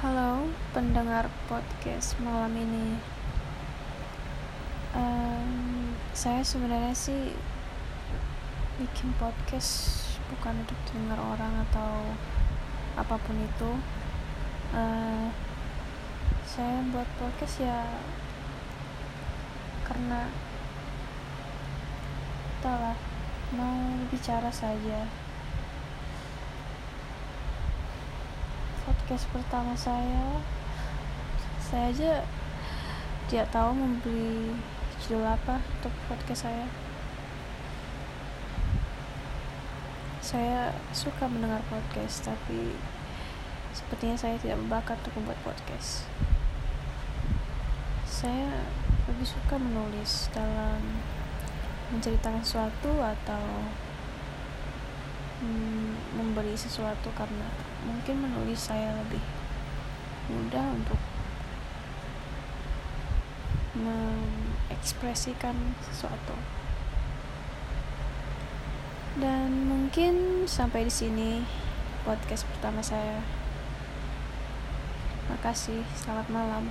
Halo pendengar podcast malam ini. Um, Saya sebenarnya sih bikin podcast bukan untuk dengar orang atau apa pun itu. Uh, Saya buat podcast ya karena entahlah mau bicara saja podcast pertama saya. Saya aja tidak tahu membeli judul apa untuk podcast saya. Saya suka mendengar podcast tapi sepertinya saya tidak berbakat untuk membuat podcast. Saya lebih suka menulis dalam menceritakan sesuatu atau memberi sesuatu karena mungkin menulis saya lebih mudah untuk mengekspresikan sesuatu. Dan mungkin sampai di sini podcast pertama saya. Makasih selamat malam